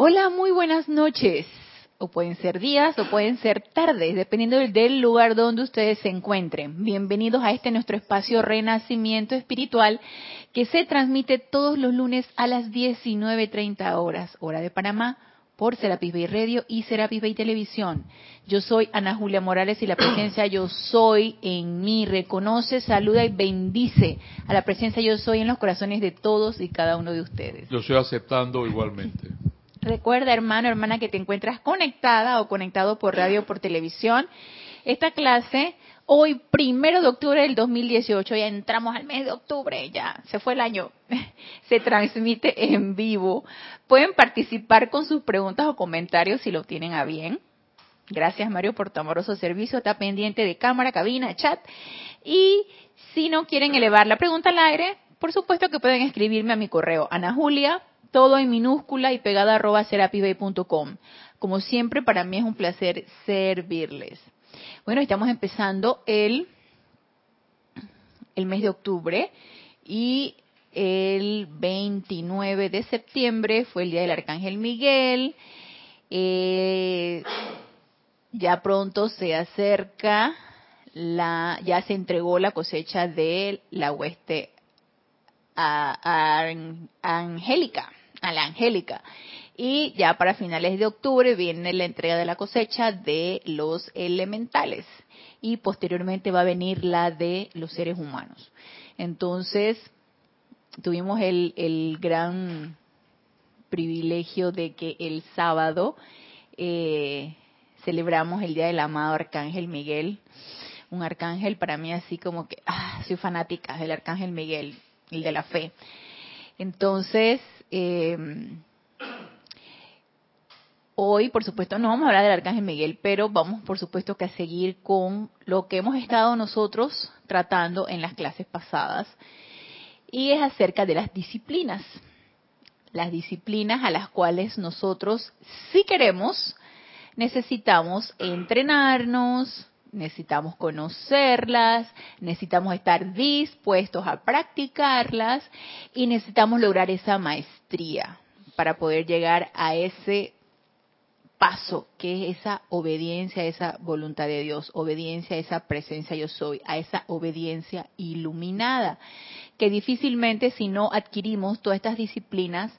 Hola, muy buenas noches. O pueden ser días o pueden ser tardes, dependiendo del lugar donde ustedes se encuentren. Bienvenidos a este nuestro espacio Renacimiento Espiritual que se transmite todos los lunes a las 19.30 horas, hora de Panamá, por Serapis Bay Radio y Serapis Bay Televisión. Yo soy Ana Julia Morales y la presencia Yo Soy en mí reconoce, saluda y bendice a la presencia Yo Soy en los corazones de todos y cada uno de ustedes. Yo estoy aceptando igualmente. Recuerda, hermano, hermana, que te encuentras conectada o conectado por radio o por televisión. Esta clase, hoy, primero de octubre del 2018, ya entramos al mes de octubre, ya se fue el año, se transmite en vivo. Pueden participar con sus preguntas o comentarios si lo tienen a bien. Gracias, Mario, por tu amoroso servicio. Está pendiente de cámara, cabina, chat. Y si no quieren elevar la pregunta al aire, por supuesto que pueden escribirme a mi correo, Ana Julia todo en minúscula y pegada arroba serapibay.com. Como siempre, para mí es un placer servirles. Bueno, estamos empezando el, el mes de octubre y el 29 de septiembre fue el día del Arcángel Miguel. Eh, ya pronto se acerca la, ya se entregó la cosecha de la hueste angélica a la angélica. Y ya para finales de octubre viene la entrega de la cosecha de los elementales y posteriormente va a venir la de los seres humanos. Entonces, tuvimos el, el gran privilegio de que el sábado eh, celebramos el Día del Amado Arcángel Miguel. Un arcángel para mí así como que, ah, soy fanática del Arcángel Miguel, el de la fe. Entonces, eh, hoy, por supuesto, no vamos a hablar del Arcángel Miguel, pero vamos, por supuesto, que a seguir con lo que hemos estado nosotros tratando en las clases pasadas, y es acerca de las disciplinas. Las disciplinas a las cuales nosotros, si queremos, necesitamos entrenarnos, necesitamos conocerlas, necesitamos estar dispuestos a practicarlas y necesitamos lograr esa maestría para poder llegar a ese paso que es esa obediencia a esa voluntad de Dios, obediencia a esa presencia yo soy, a esa obediencia iluminada, que difícilmente si no adquirimos todas estas disciplinas,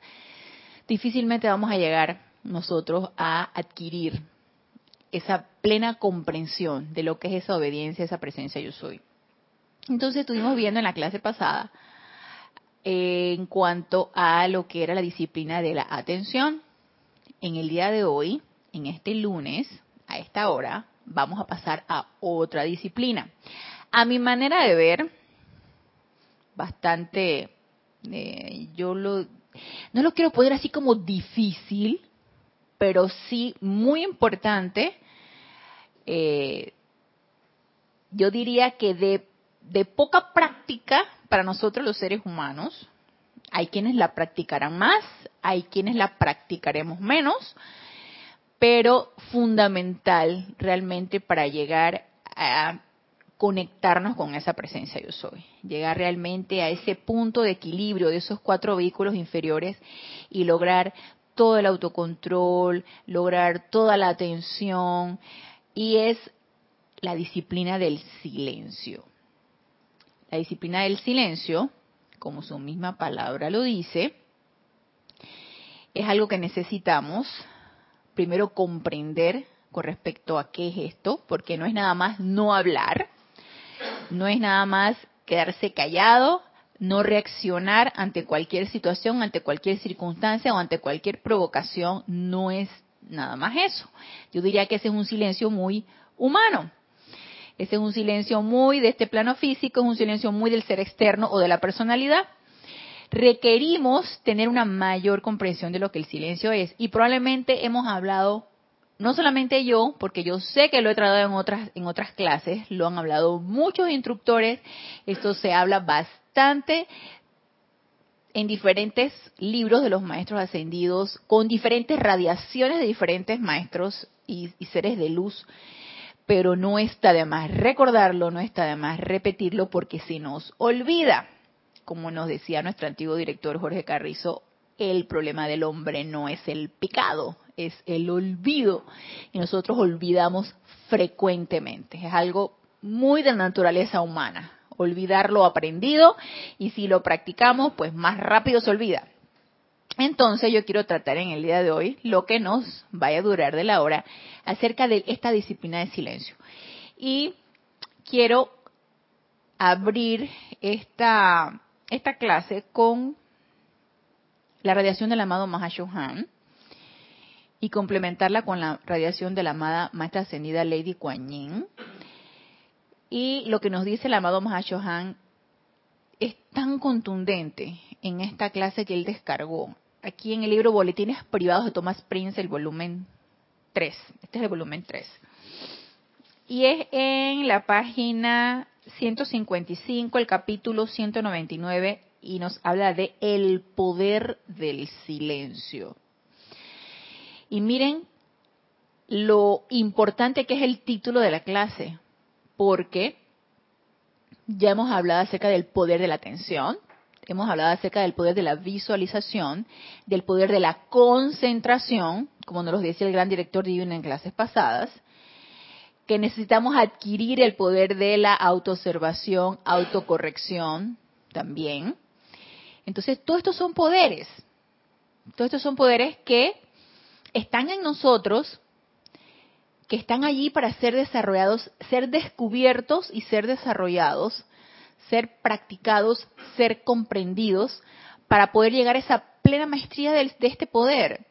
difícilmente vamos a llegar nosotros a adquirir esa plena comprensión de lo que es esa obediencia, esa presencia yo soy. Entonces estuvimos viendo en la clase pasada eh, en cuanto a lo que era la disciplina de la atención. En el día de hoy, en este lunes, a esta hora, vamos a pasar a otra disciplina. A mi manera de ver, bastante, eh, yo lo, no lo quiero poner así como difícil, pero sí muy importante. Eh, yo diría que de, de poca práctica para nosotros los seres humanos, hay quienes la practicarán más, hay quienes la practicaremos menos, pero fundamental realmente para llegar a conectarnos con esa presencia yo soy, llegar realmente a ese punto de equilibrio de esos cuatro vehículos inferiores y lograr todo el autocontrol, lograr toda la atención y es la disciplina del silencio. La disciplina del silencio, como su misma palabra lo dice, es algo que necesitamos primero comprender con respecto a qué es esto, porque no es nada más no hablar, no es nada más quedarse callado no reaccionar ante cualquier situación, ante cualquier circunstancia o ante cualquier provocación, no es nada más eso. Yo diría que ese es un silencio muy humano. Ese es un silencio muy de este plano físico, es un silencio muy del ser externo o de la personalidad. Requerimos tener una mayor comprensión de lo que el silencio es y probablemente hemos hablado no solamente yo, porque yo sé que lo he tratado en otras en otras clases, lo han hablado muchos instructores, esto se habla bastante en diferentes libros de los maestros ascendidos, con diferentes radiaciones de diferentes maestros y, y seres de luz, pero no está de más recordarlo, no está de más repetirlo porque se nos olvida, como nos decía nuestro antiguo director Jorge Carrizo, el problema del hombre no es el pecado, es el olvido. Y nosotros olvidamos frecuentemente. Es algo muy de naturaleza humana. Olvidar lo aprendido y si lo practicamos, pues más rápido se olvida. Entonces yo quiero tratar en el día de hoy lo que nos vaya a durar de la hora acerca de esta disciplina de silencio. Y quiero abrir esta, esta clase con la radiación del amado Mahashohan y complementarla con la radiación de la amada Maestra Ascendida Lady Kuan Yin. Y lo que nos dice el amado Mahashohan es tan contundente en esta clase que él descargó. Aquí en el libro Boletines Privados de Thomas Prince, el volumen 3. Este es el volumen 3. Y es en la página 155, el capítulo 199, y nos habla de el poder del silencio. Y miren lo importante que es el título de la clase, porque ya hemos hablado acerca del poder de la atención, hemos hablado acerca del poder de la visualización, del poder de la concentración, como nos lo decía el gran director divino en clases pasadas, que necesitamos adquirir el poder de la autoobservación, autocorrección también. Entonces, todos estos son poderes. Todos estos son poderes que están en nosotros, que están allí para ser desarrollados, ser descubiertos y ser desarrollados, ser practicados, ser comprendidos, para poder llegar a esa plena maestría de, de este poder.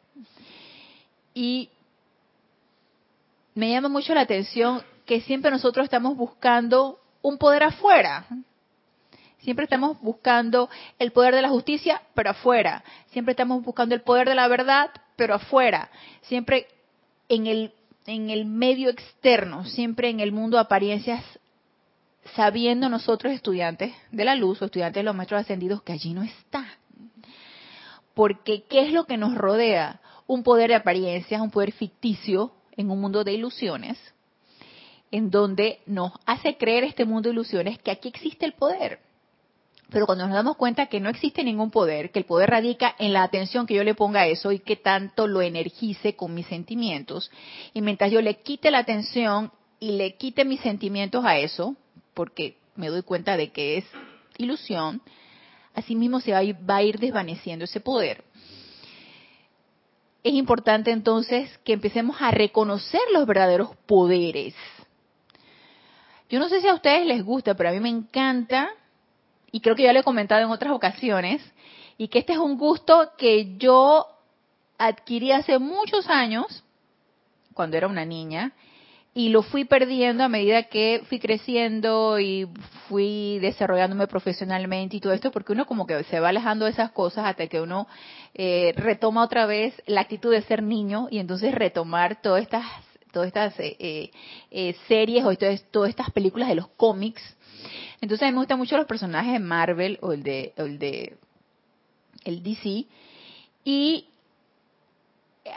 Y me llama mucho la atención que siempre nosotros estamos buscando un poder afuera. Siempre estamos buscando el poder de la justicia, pero afuera. Siempre estamos buscando el poder de la verdad, pero afuera. Siempre en el, en el medio externo, siempre en el mundo de apariencias, sabiendo nosotros estudiantes de la luz o estudiantes de los maestros ascendidos que allí no está. Porque ¿qué es lo que nos rodea? Un poder de apariencias, un poder ficticio, en un mundo de ilusiones, en donde nos hace creer este mundo de ilusiones que aquí existe el poder. Pero cuando nos damos cuenta que no existe ningún poder, que el poder radica en la atención que yo le ponga a eso y que tanto lo energice con mis sentimientos, y mientras yo le quite la atención y le quite mis sentimientos a eso, porque me doy cuenta de que es ilusión, así mismo se va a ir desvaneciendo ese poder es importante entonces que empecemos a reconocer los verdaderos poderes. Yo no sé si a ustedes les gusta, pero a mí me encanta, y creo que ya lo he comentado en otras ocasiones, y que este es un gusto que yo adquirí hace muchos años, cuando era una niña, y lo fui perdiendo a medida que fui creciendo y fui desarrollándome profesionalmente y todo esto, porque uno como que se va alejando de esas cosas hasta que uno eh, retoma otra vez la actitud de ser niño y entonces retomar todas estas todas estas eh, eh, series o todas estas películas de los cómics. Entonces a mí me gustan mucho los personajes de Marvel o el de el de el DC y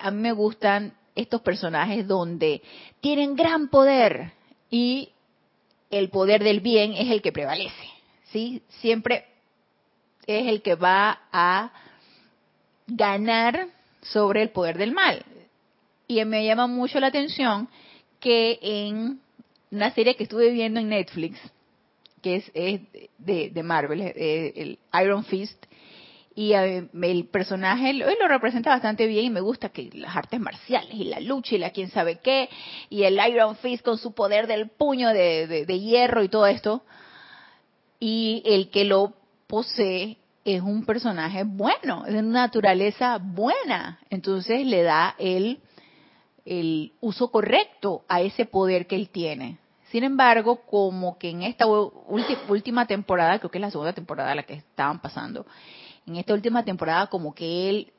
a mí me gustan estos personajes donde tienen gran poder y el poder del bien es el que prevalece, ¿sí? Siempre es el que va a ganar sobre el poder del mal. Y me llama mucho la atención que en una serie que estuve viendo en Netflix, que es, de, Marvel, el Iron Fist, y eh, el personaje él lo representa bastante bien y me gusta que las artes marciales y la lucha y la quién sabe qué y el Iron Fist con su poder del puño de, hierro y todo esto. Y el que lo posee es un personaje bueno, es de naturaleza buena, entonces le da el uso correcto a ese poder que él tiene. Sin embargo, como que en esta última temporada, creo que es la segunda temporada la que estaban pasando, en esta última temporada como que él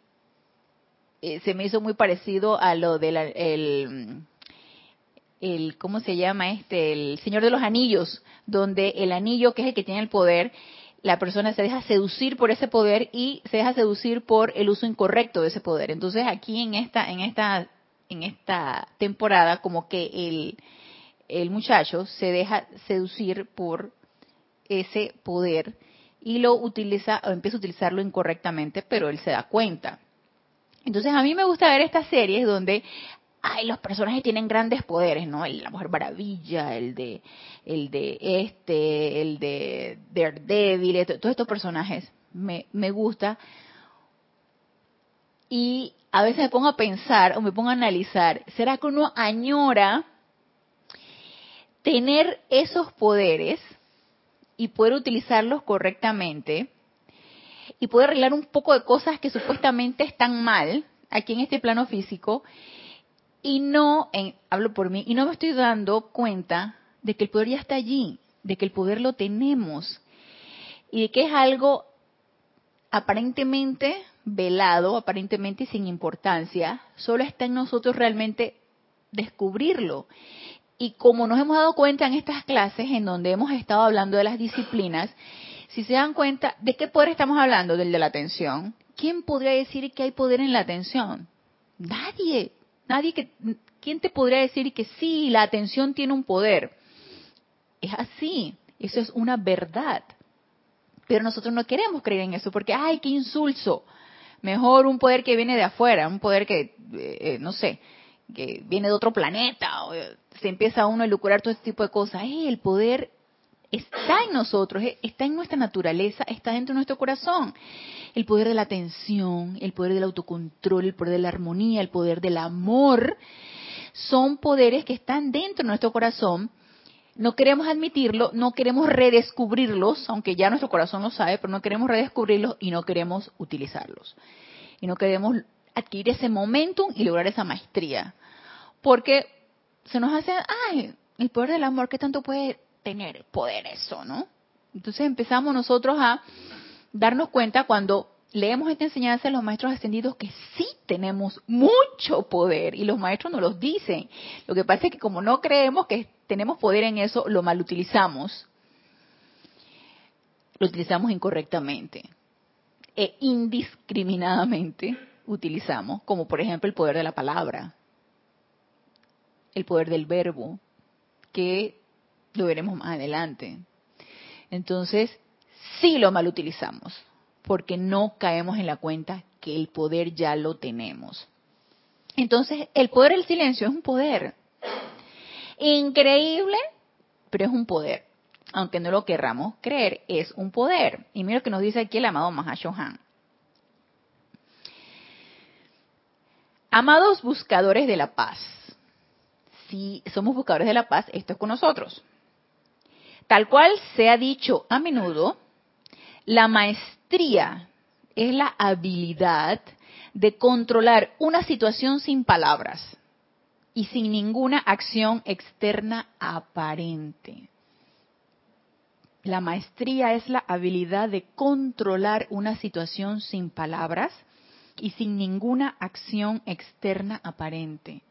eh, se me hizo muy parecido a lo del el, ¿cómo se llama este? El Señor de los Anillos, donde el anillo, que es el que tiene el poder, la persona se deja seducir por ese poder y se deja seducir por el uso incorrecto de ese poder. Entonces aquí en esta, en esta, en esta temporada, como que el, el muchacho se deja seducir por ese poder y lo utiliza o empieza a utilizarlo incorrectamente, pero él se da cuenta. Entonces a mí me gusta ver estas series donde ay, los personajes tienen grandes poderes, ¿no? La Mujer Maravilla, el de el de este, el de Daredevil, todos estos personajes me, me gusta. Y a veces me pongo a pensar o me pongo a analizar, ¿será que uno añora tener esos poderes y poder utilizarlos correctamente y poder arreglar un poco de cosas que supuestamente están mal aquí en este plano físico y no, en, hablo por mí, y no me estoy dando cuenta de que el poder ya está allí, de que el poder lo tenemos y de que es algo aparentemente velado, aparentemente sin importancia, solo está en nosotros realmente descubrirlo. Y como nos hemos dado cuenta en estas clases en donde hemos estado hablando de las disciplinas, si se dan cuenta, ¿de qué poder estamos hablando? Del de la atención. ¿Quién podría decir que hay poder en la atención? Nadie. Nadie que, ¿quién te podría decir que sí, la atención tiene un poder? Es así, eso es una verdad. Pero nosotros no queremos creer en eso porque, ay, qué insulso. Mejor un poder que viene de afuera, un poder que, eh, eh, no sé, que viene de otro planeta, o se empieza uno a lucurar todo este tipo de cosas. el poder está en nosotros, está en nuestra naturaleza, está dentro de nuestro corazón. El poder de la atención, el poder del autocontrol, el poder de la armonía, el poder del amor, son poderes que están dentro de nuestro corazón. No queremos admitirlo, no queremos redescubrirlos, aunque ya nuestro corazón lo sabe, pero no queremos redescubrirlos y no queremos utilizarlos. Y no queremos adquirir ese momentum y lograr esa maestría. Porque se nos hace, ay, el poder del amor, ¿qué tanto puede tener poder eso, no? Entonces empezamos nosotros a darnos cuenta cuando leemos esta enseñanza de los maestros ascendidos que sí tenemos mucho poder y los maestros nos los dicen. Lo que pasa es que como no creemos que tenemos poder en eso, lo malutilizamos. Lo utilizamos incorrectamente e indiscriminadamente utilizamos, como por ejemplo el poder de la palabra, el poder del verbo, que lo veremos más adelante. Entonces, sí lo mal utilizamos, porque no caemos en la cuenta que el poder ya lo tenemos. Entonces, el poder del silencio es un poder. Increíble, pero es un poder. Aunque no lo querramos creer, es un poder. Y mira lo que nos dice aquí el amado Mahashohan. Amados buscadores de la paz, si somos buscadores de la paz, esto es con nosotros. Tal cual se ha dicho a menudo, la maestría es la habilidad de controlar una situación sin palabras y sin ninguna acción externa aparente. La maestría es la habilidad de controlar una situación sin palabras y sin ninguna acción externa aparente.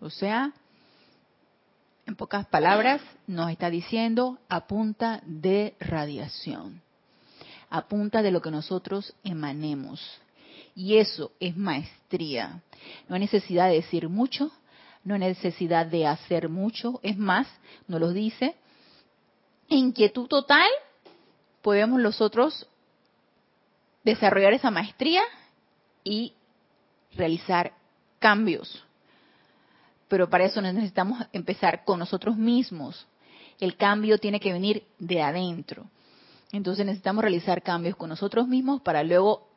O sea, en pocas palabras, nos está diciendo a punta de radiación, a punta de lo que nosotros emanemos. Y eso es maestría. No hay necesidad de decir mucho, no hay necesidad de hacer mucho. Es más, nos lo dice, inquietud total, podemos nosotros desarrollar esa maestría y realizar cambios pero para eso necesitamos empezar con nosotros mismos. El cambio tiene que venir de adentro. Entonces necesitamos realizar cambios con nosotros mismos para luego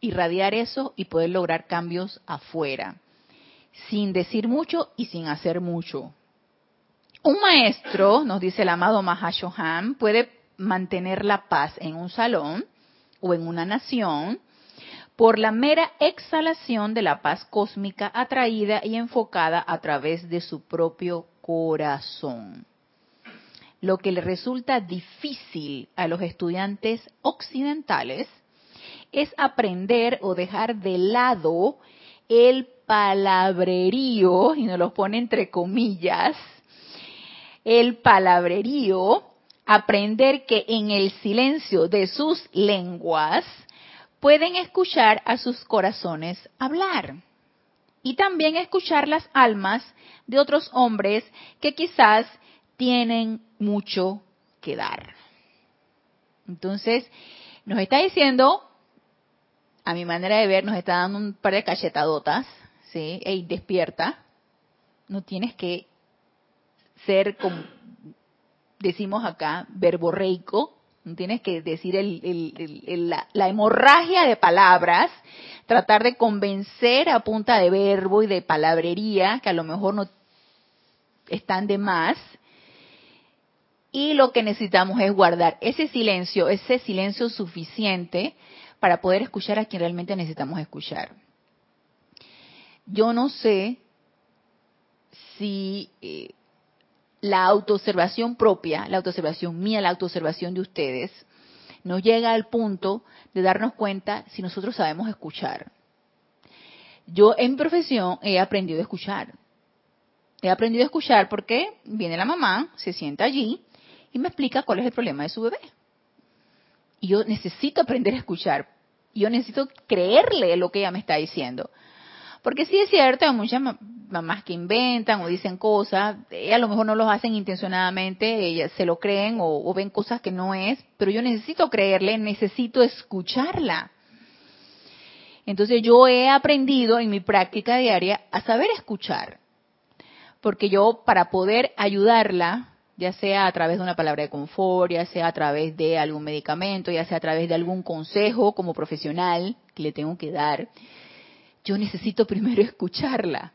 irradiar eso y poder lograr cambios afuera, sin decir mucho y sin hacer mucho. Un maestro, nos dice el amado Mahashohan, puede mantener la paz en un salón o en una nación por la mera exhalación de la paz cósmica atraída y enfocada a través de su propio corazón. Lo que le resulta difícil a los estudiantes occidentales es aprender o dejar de lado el palabrerío, y nos lo pone entre comillas, el palabrerío, aprender que en el silencio de sus lenguas pueden escuchar a sus corazones hablar y también escuchar las almas de otros hombres que quizás tienen mucho que dar. Entonces, nos está diciendo, a mi manera de ver, nos está dando un par de cachetadotas, ¿sí? Ey, despierta. No tienes que ser, como decimos acá, verborreico. Tienes que decir la hemorragia de palabras, tratar de convencer a punta de verbo y de palabrería, que a lo mejor no están de más. Y lo que necesitamos es guardar ese silencio, ese silencio suficiente para poder escuchar a quien realmente necesitamos escuchar. Yo no sé si eh, la autoobservación propia, la autoobservación mía, la autoobservación de ustedes, nos llega al punto de darnos cuenta si nosotros sabemos escuchar. Yo en profesión he aprendido a escuchar. He aprendido a escuchar porque viene la mamá, se sienta allí y me explica cuál es el problema de su bebé. Y yo necesito aprender a escuchar. Yo necesito creerle lo que ella me está diciendo. Porque sí es cierto, hay muchas mamás que inventan o dicen cosas, a lo mejor no los hacen intencionadamente, ellas se lo creen o, o ven cosas que no es, pero yo necesito creerle, necesito escucharla. Entonces yo he aprendido en mi práctica diaria a saber escuchar. Porque yo para poder ayudarla, ya sea a través de una palabra de confort, ya sea a través de algún medicamento, ya sea a través de algún consejo como profesional que le tengo que dar, yo necesito primero escucharla.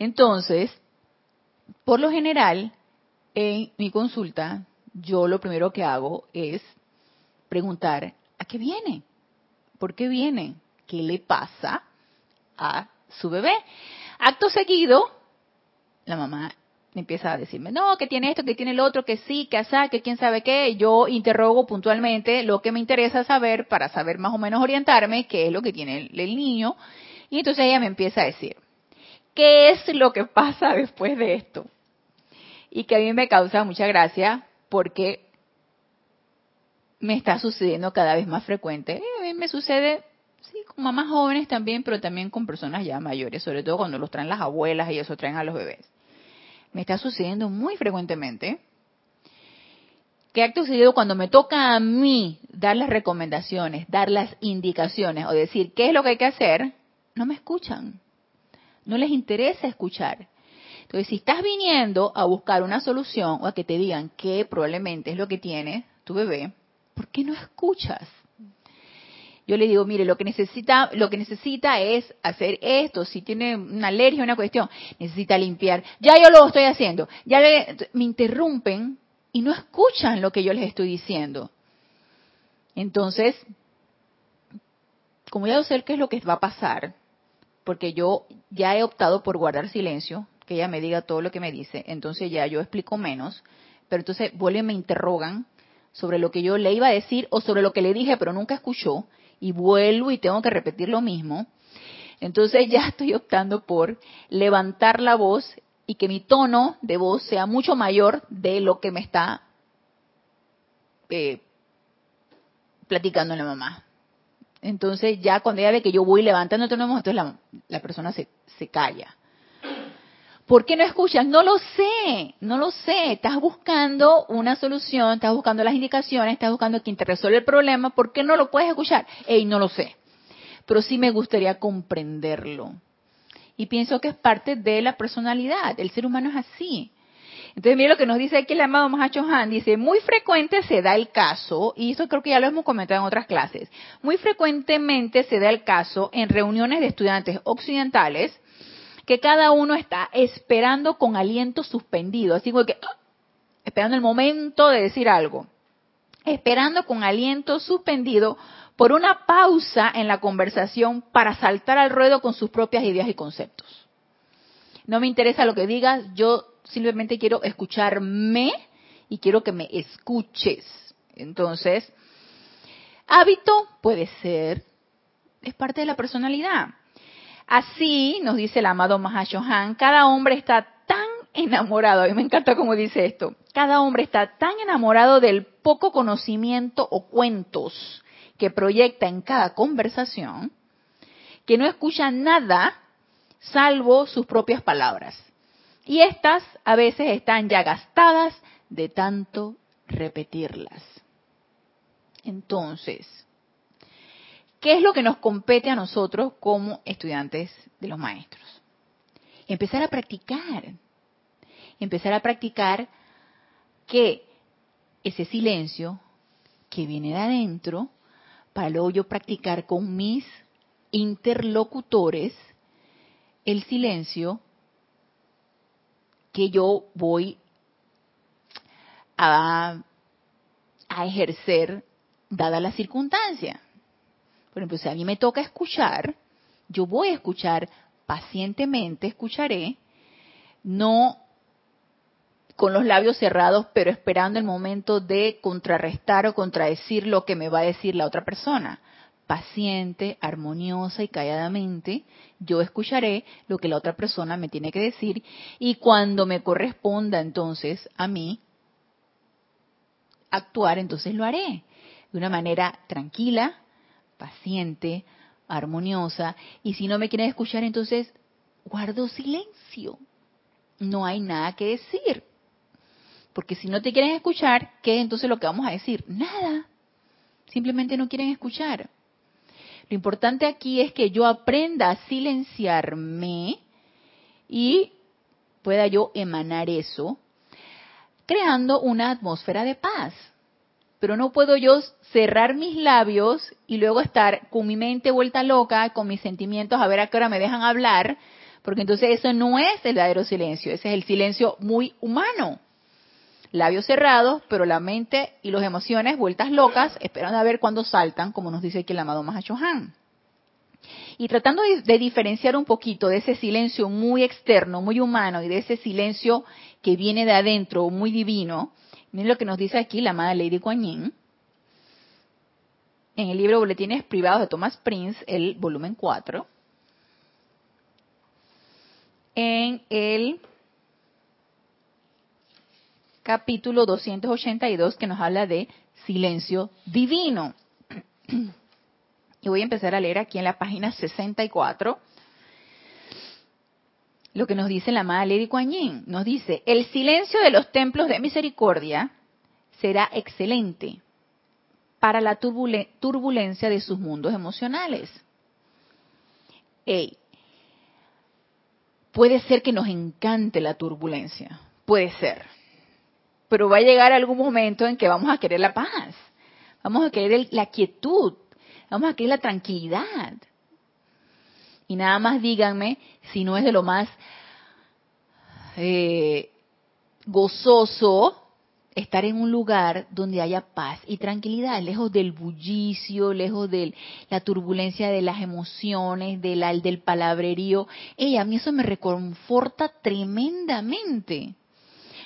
Entonces, por lo general, en mi consulta, yo lo primero que hago es preguntar, ¿a qué viene? ¿Por qué viene? ¿Qué le pasa a su bebé? Acto seguido, la mamá empieza a decirme, no, que tiene esto, que tiene el otro, que sí, que asá, que quién sabe qué. Yo interrogo puntualmente lo que me interesa saber para saber más o menos orientarme qué es lo que tiene el, el niño. Y entonces ella me empieza a decir, ¿qué es lo que pasa después de esto? Y que a mí me causa mucha gracia porque me está sucediendo cada vez más frecuente. A mí me sucede, sí, con mamás jóvenes también, pero también con personas ya mayores, sobre todo cuando los traen las abuelas y eso traen a los bebés me está sucediendo muy frecuentemente. ¿Qué acto sucedido cuando me toca a mí dar las recomendaciones, dar las indicaciones o decir qué es lo que hay que hacer? No me escuchan. No les interesa escuchar. Entonces, si estás viniendo a buscar una solución o a que te digan qué probablemente es lo que tiene tu bebé, ¿por qué no escuchas? yo le digo, mire, lo que necesita, lo que necesita es hacer esto, si tiene una alergia, una cuestión, necesita limpiar. Ya yo lo estoy haciendo. Ya me interrumpen y no escuchan lo que yo les estoy diciendo. Entonces, como ya sé qué es lo que va a pasar, porque yo ya he optado por guardar silencio, que ella me diga todo lo que me dice, entonces ya yo explico menos, pero entonces vuelven y me interrogan sobre lo que yo le iba a decir o sobre lo que le dije pero nunca escuchó y vuelvo y tengo que repetir lo mismo, entonces ya estoy optando por levantar la voz y que mi tono de voz sea mucho mayor de lo que me está eh, platicando la mamá. Entonces ya cuando ella ve que yo voy levantando el tono entonces la, la persona se, se calla. ¿Por qué no escuchas? No lo sé, no lo sé. Estás buscando una solución, estás buscando las indicaciones, estás buscando quien te resuelve el problema. ¿Por qué no lo puedes escuchar? Ey, no lo sé. Pero sí me gustaría comprenderlo. Y pienso que es parte de la personalidad. El ser humano es así. Entonces, mira lo que nos dice aquí el amado Mahacho Han. Dice, muy frecuente se da el caso, y eso creo que ya lo hemos comentado en otras clases, muy frecuentemente se da el caso en reuniones de estudiantes occidentales que cada uno está esperando con aliento suspendido, así como que ¡ah! esperando el momento de decir algo, esperando con aliento suspendido por una pausa en la conversación para saltar al ruedo con sus propias ideas y conceptos. No me interesa lo que digas, yo simplemente quiero escucharme y quiero que me escuches. Entonces, hábito puede ser, es parte de la personalidad. Así, nos dice el amado Mahashohan, cada hombre está tan enamorado, a mí me encanta cómo dice esto, cada hombre está tan enamorado del poco conocimiento o cuentos que proyecta en cada conversación, que no escucha nada salvo sus propias palabras. Y estas a veces están ya gastadas de tanto repetirlas. Entonces, ¿qué es lo que nos compete a nosotros como estudiantes de los maestros? Empezar a practicar. Empezar a practicar que ese silencio que viene de adentro, para luego yo practicar con mis interlocutores el silencio que yo voy a, ejercer dada la circunstancia. Por ejemplo, si a mí me toca escuchar, yo voy a escuchar pacientemente, escucharé, no con los labios cerrados, pero esperando el momento de contrarrestar o contradecir lo que me va a decir la otra persona. Paciente, armoniosa y calladamente, yo escucharé lo que la otra persona me tiene que decir y cuando me corresponda entonces a mí actuar, entonces lo haré de una manera tranquila, paciente, armoniosa. Y si no me quieren escuchar, entonces guardo silencio. No hay nada que decir. Porque si no te quieren escuchar, ¿qué es entonces lo que vamos a decir? Nada. Simplemente no quieren escuchar. Lo importante aquí es que yo aprenda a silenciarme y pueda yo emanar eso, creando una atmósfera de paz pero no puedo yo cerrar mis labios y luego estar con mi mente vuelta loca, con mis sentimientos, a ver a qué hora me dejan hablar, porque entonces eso no es el verdadero silencio, ese es el silencio muy humano. Labios cerrados, pero la mente y las emociones vueltas locas, esperando a ver cuándo saltan, como nos dice aquí el amado Mahachohan. Y tratando de diferenciar un poquito de ese silencio muy externo, muy humano, y de ese silencio que viene de adentro, muy divino, Miren lo que nos dice aquí la amada Lady Kuan Yin. En el libro Boletines Privados de Thomas Prince, el volumen 4. En el capítulo 282 que nos habla de silencio divino. Y voy a empezar a leer aquí en la página 64 lo que nos dice la amada Lady Kuan. Nos dice, el silencio de los templos de misericordia será excelente para la turbulencia de sus mundos emocionales. puede ser que nos encante la turbulencia, puede ser, pero va a llegar algún momento en que vamos a querer la paz, vamos a querer la quietud, vamos a querer la tranquilidad. Y nada más díganme si no es de lo más eh, gozoso estar en un lugar donde haya paz y tranquilidad, lejos del bullicio, lejos de la turbulencia de las emociones, del, del palabrerío. Y a mí eso me reconforta tremendamente.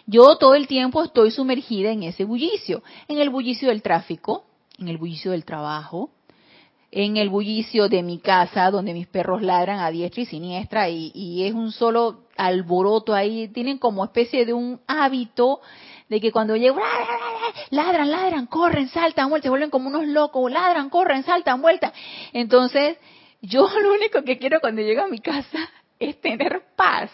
Yo todo el tiempo estoy sumergida en ese bullicio, en el bullicio del tráfico, en el bullicio del trabajo, en el bullicio de mi casa, donde mis perros ladran a diestra y siniestra, y, es un solo alboroto ahí, tienen como especie de un hábito de que cuando llego, ladran, ladran, corren, saltan, vuelta, se vuelven como unos locos, ladran, corren, saltan, vuelta. Entonces, yo lo único que quiero cuando llego a mi casa es tener paz.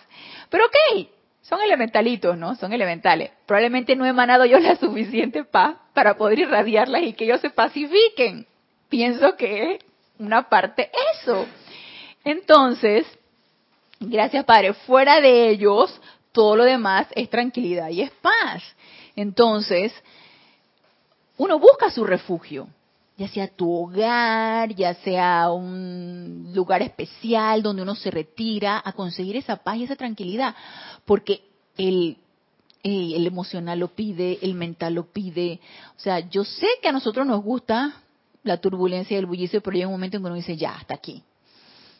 Pero ok, son elementalitos, ¿no? Son elementales. Probablemente no he emanado yo la suficiente paz para poder irradiarlas y que ellos se pacifiquen pienso que es una parte eso. Entonces, gracias Padre, fuera de ellos, todo lo demás es tranquilidad y es paz. Entonces, uno busca su refugio, ya sea tu hogar, ya sea un lugar especial donde uno se retira a conseguir esa paz y esa tranquilidad, porque el, el emocional lo pide, el mental lo pide. O sea, yo sé que a nosotros nos gusta la turbulencia del bullicio, pero llega un momento en que uno dice, ya, hasta aquí.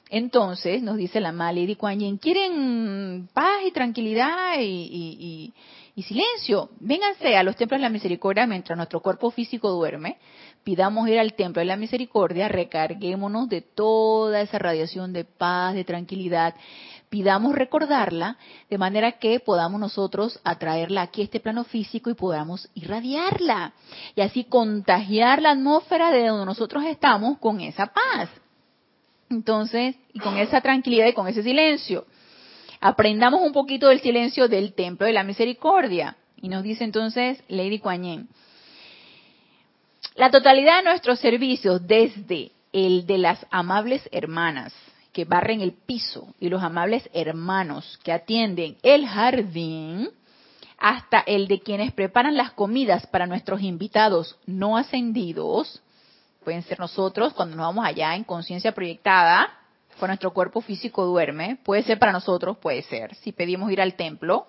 Entonces, nos dice la Mali de Kuan ¿quieren paz y tranquilidad y, y, silencio? Vénganse a los templos de la misericordia mientras nuestro cuerpo físico duerme. Pidamos ir al templo de la misericordia, recarguémonos de toda esa radiación de paz, de tranquilidad, pidamos recordarla de manera que podamos nosotros atraerla aquí a este plano físico y podamos irradiarla y así contagiar la atmósfera de donde nosotros estamos con esa paz. Entonces, y con esa tranquilidad y con ese silencio. Aprendamos un poquito del silencio del templo de la misericordia. Y nos dice entonces Lady Kuan La totalidad de nuestros servicios, desde el de las amables hermanas que barren el piso y los amables hermanos que atienden el jardín, hasta el de quienes preparan las comidas para nuestros invitados no ascendidos, pueden ser nosotros cuando nos vamos allá en conciencia proyectada, cuando nuestro cuerpo físico duerme, puede ser para nosotros, puede ser, si pedimos ir al templo,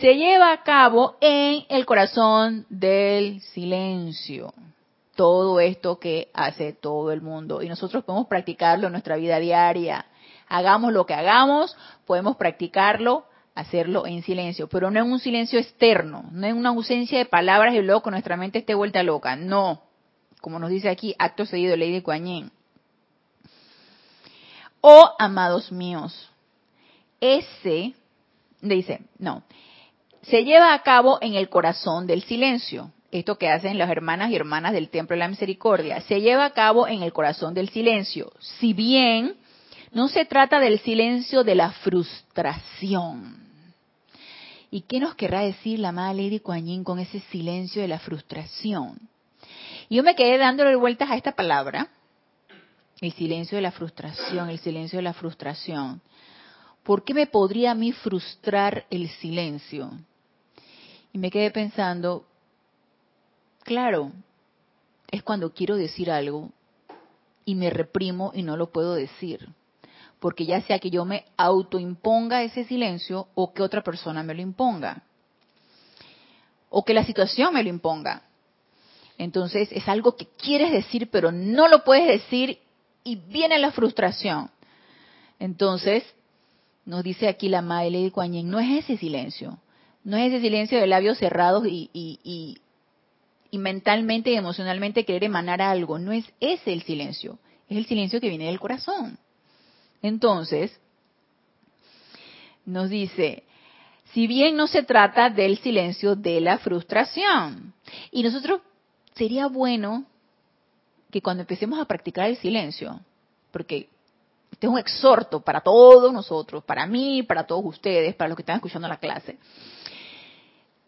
se lleva a cabo en el corazón del silencio. Todo esto que hace todo el mundo. Y nosotros podemos practicarlo en nuestra vida diaria. Hagamos lo que hagamos, podemos practicarlo, hacerlo en silencio, pero no en un silencio externo, no en una ausencia de palabras y luego que nuestra mente esté vuelta loca. No, como nos dice aquí, acto seguido, ley de Kuan Oh, amados míos, ese, dice, no, se lleva a cabo en el corazón del silencio. Esto que hacen las hermanas y hermanas del Templo de la Misericordia, se lleva a cabo en el corazón del silencio. Si bien no se trata del silencio de la frustración. ¿Y qué nos querrá decir la amada Lady Kuan con ese silencio de la frustración? yo me quedé dándole vueltas a esta palabra, el silencio de la frustración, el silencio de la frustración. ¿Por qué me podría a mí frustrar el silencio? Y me quedé pensando, claro, es cuando quiero decir algo y me reprimo y no lo puedo decir. Porque ya sea que yo me autoimponga ese silencio o que otra persona me lo imponga. O que la situación me lo imponga. Entonces es algo que quieres decir pero no lo puedes decir y viene la frustración. Entonces, nos dice aquí la madre de Kuan no es ese silencio. No es ese silencio de labios cerrados y, y, mentalmente y emocionalmente querer emanar algo. No es ese el silencio. Es el silencio que viene del corazón. Entonces, nos dice, si bien no se trata del silencio de la frustración, y nosotros sería bueno que cuando empecemos a practicar el silencio, porque este es un exhorto para todos nosotros, para mí, para todos ustedes, para los que están escuchando la clase,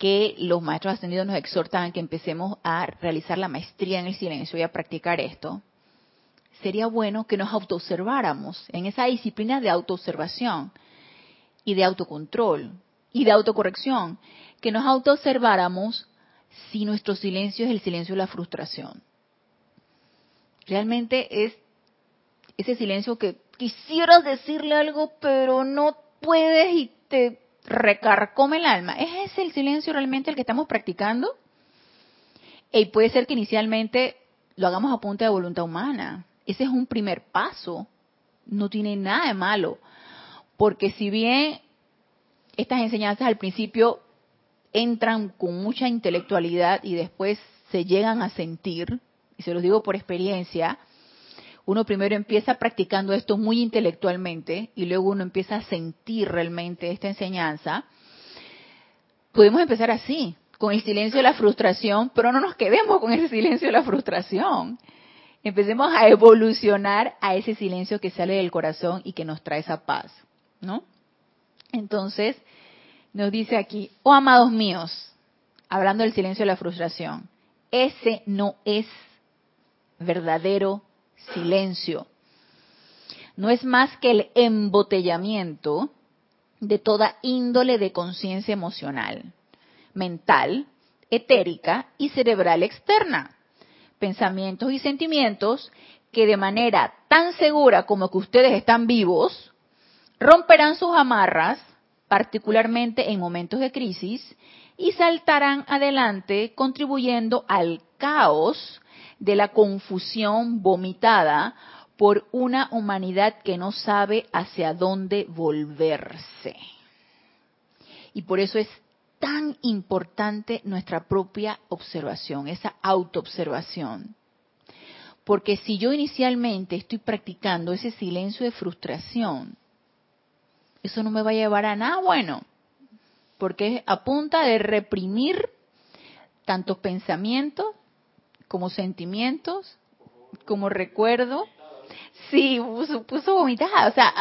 que los maestros ascendidos nos exhortan a que empecemos a realizar la maestría en el silencio y a practicar esto, sería bueno que nos autoobserváramos en esa disciplina de autoobservación y de autocontrol y de autocorrección, que nos autoobserváramos si nuestro silencio es el silencio de la frustración. Realmente es ese silencio que quisieras decirle algo, pero no puedes y te recarcome el alma. ¿Es ese el silencio realmente el que estamos practicando? Y puede ser que inicialmente lo hagamos a punta de voluntad humana. Ese es un primer paso. No tiene nada de malo. Porque si bien estas enseñanzas al principio entran con mucha intelectualidad y después se llegan a sentir, y se los digo por experiencia, uno primero empieza practicando esto muy intelectualmente y luego uno empieza a sentir realmente esta enseñanza, podemos empezar así, con el silencio de la frustración, pero no nos quedemos con ese silencio de la frustración. Empecemos a evolucionar a ese silencio que sale del corazón y que nos trae esa paz, ¿no? Entonces, nos dice aquí, oh amados míos, hablando del silencio de la frustración, ese no es verdadero silencio. No es más que el embotellamiento de toda índole de conciencia emocional, mental, etérica y cerebral externa. Pensamientos y sentimientos que de manera tan segura como que ustedes están vivos, romperán sus amarras, particularmente en momentos de crisis, y saltarán adelante contribuyendo al caos de la confusión vomitada por una humanidad que no sabe hacia dónde volverse. Y por eso es tan importante nuestra propia observación, esa autoobservación. Porque si yo inicialmente estoy practicando ese silencio de frustración, eso no me va a llevar a nada bueno, porque es a de reprimir tantos pensamientos como sentimientos, como recuerdo. Sí, puso, puso vomitada, o sea,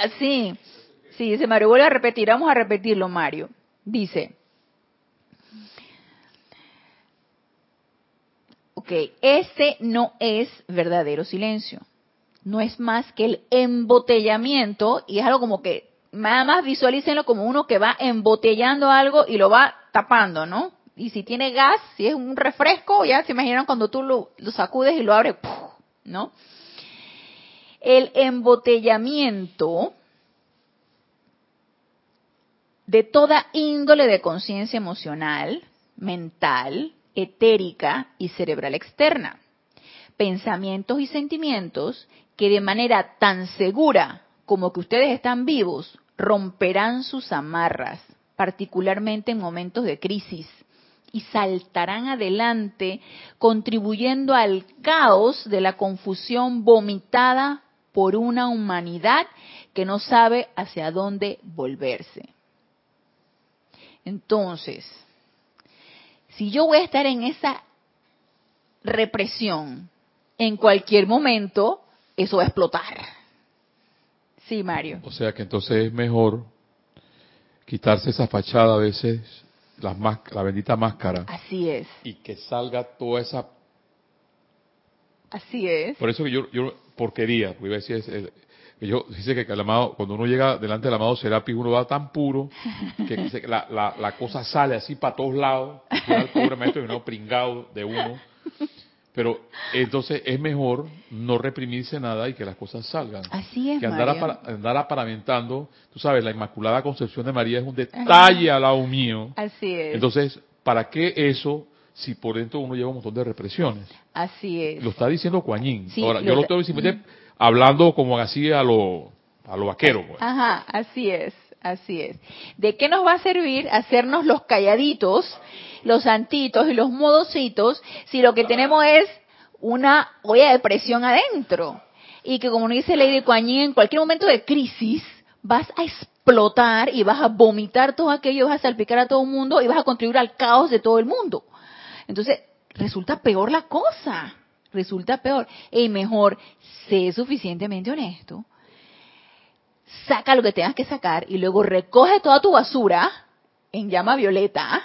así. Sí, se Mario vuelve a repetir, vamos a repetirlo, Mario. Dice, Ok, ese no es verdadero silencio. No es más que el embotellamiento y es algo como que nada más visualícenlo como uno que va embotellando algo y lo va tapando, ¿no? Y si tiene gas, si es un refresco, ya se imaginan cuando tú lo, sacudes y lo abres, ¿no? El embotellamiento de toda índole de conciencia emocional, mental, etérica y cerebral externa. Pensamientos y sentimientos que de manera tan segura como que ustedes están vivos romperán sus amarras, particularmente en momentos de crisis, y saltarán adelante contribuyendo al caos de la confusión vomitada por una humanidad que no sabe hacia dónde volverse. Entonces, si yo voy a estar en esa represión, en cualquier momento, eso va a explotar. Sí, Mario. O sea que entonces es mejor quitarse esa fachada a veces, la, la bendita máscara. Así es. Y que salga toda esa... Así es. Por eso que yo, yo porquería, porque iba a decir, yo dice que el amado, cuando uno llega delante del amado Serapi, uno va tan puro que la, la, la cosa sale así para todos lados, el pobre maestro y uno pringado de uno. Pero entonces es mejor no reprimirse nada y que las cosas salgan. Así es, Que andar, andar aparamentando, tú sabes, la Inmaculada Concepción de María es un detalle al lado mío. Así es. Entonces, ¿para qué eso si por dentro uno lleva un montón de represiones? Así es. Lo está diciendo Coañín. Ahora, yo lo estoy simplemente hablando como así a lo, a lo vaquero. Pues. Ajá, así es, así es. ¿De qué nos va a servir hacernos los calladitos, los santitos y los modositos si lo que tenemos es una olla de presión adentro? Y que como dice Lady Kuan en cualquier momento de crisis vas a explotar y vas a vomitar todo aquello, vas a salpicar a todo el mundo y vas a contribuir al caos de todo el mundo. Entonces, resulta peor la cosa resulta peor. Y mejor, sé suficientemente honesto, saca lo que tengas que sacar y luego recoge toda tu basura en llama violeta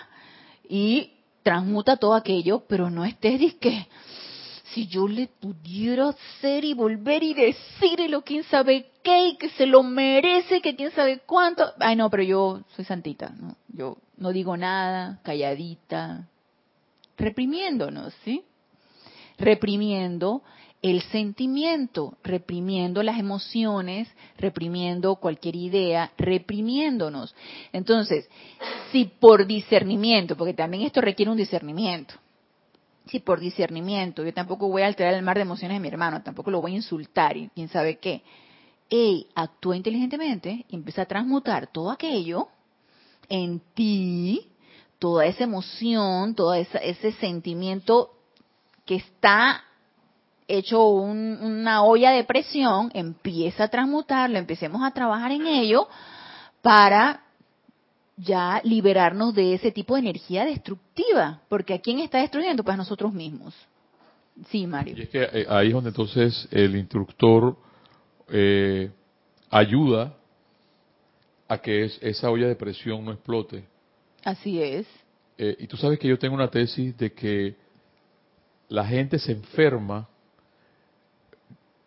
y transmuta todo aquello, pero no estés disque si yo le pudiera hacer y volver y decirle lo quién sabe qué y que se lo merece, que quién sabe cuánto. Ay, no, pero yo soy santita, ¿no? Yo no digo nada, calladita, reprimiéndonos, ¿sí? reprimiendo el sentimiento, reprimiendo las emociones, reprimiendo cualquier idea, reprimiéndonos. Entonces, si por discernimiento, porque también esto requiere un discernimiento, si por discernimiento, yo tampoco voy a alterar el mar de emociones de mi hermano, tampoco lo voy a insultar y quién sabe qué, ey, actúa inteligentemente y empieza a transmutar todo aquello en ti, toda esa emoción, todo ese sentimiento que está hecho una olla de presión, empieza a transmutarlo, empecemos a trabajar en ello para ya liberarnos de ese tipo de energía destructiva, porque ¿a quién está destruyendo? Pues a nosotros mismos. Sí, Mario. Y es que eh, ahí es donde entonces el instructor eh, ayuda a que esa olla de presión no explote. Así es. Eh, y tú sabes que yo tengo una tesis de que la gente se enferma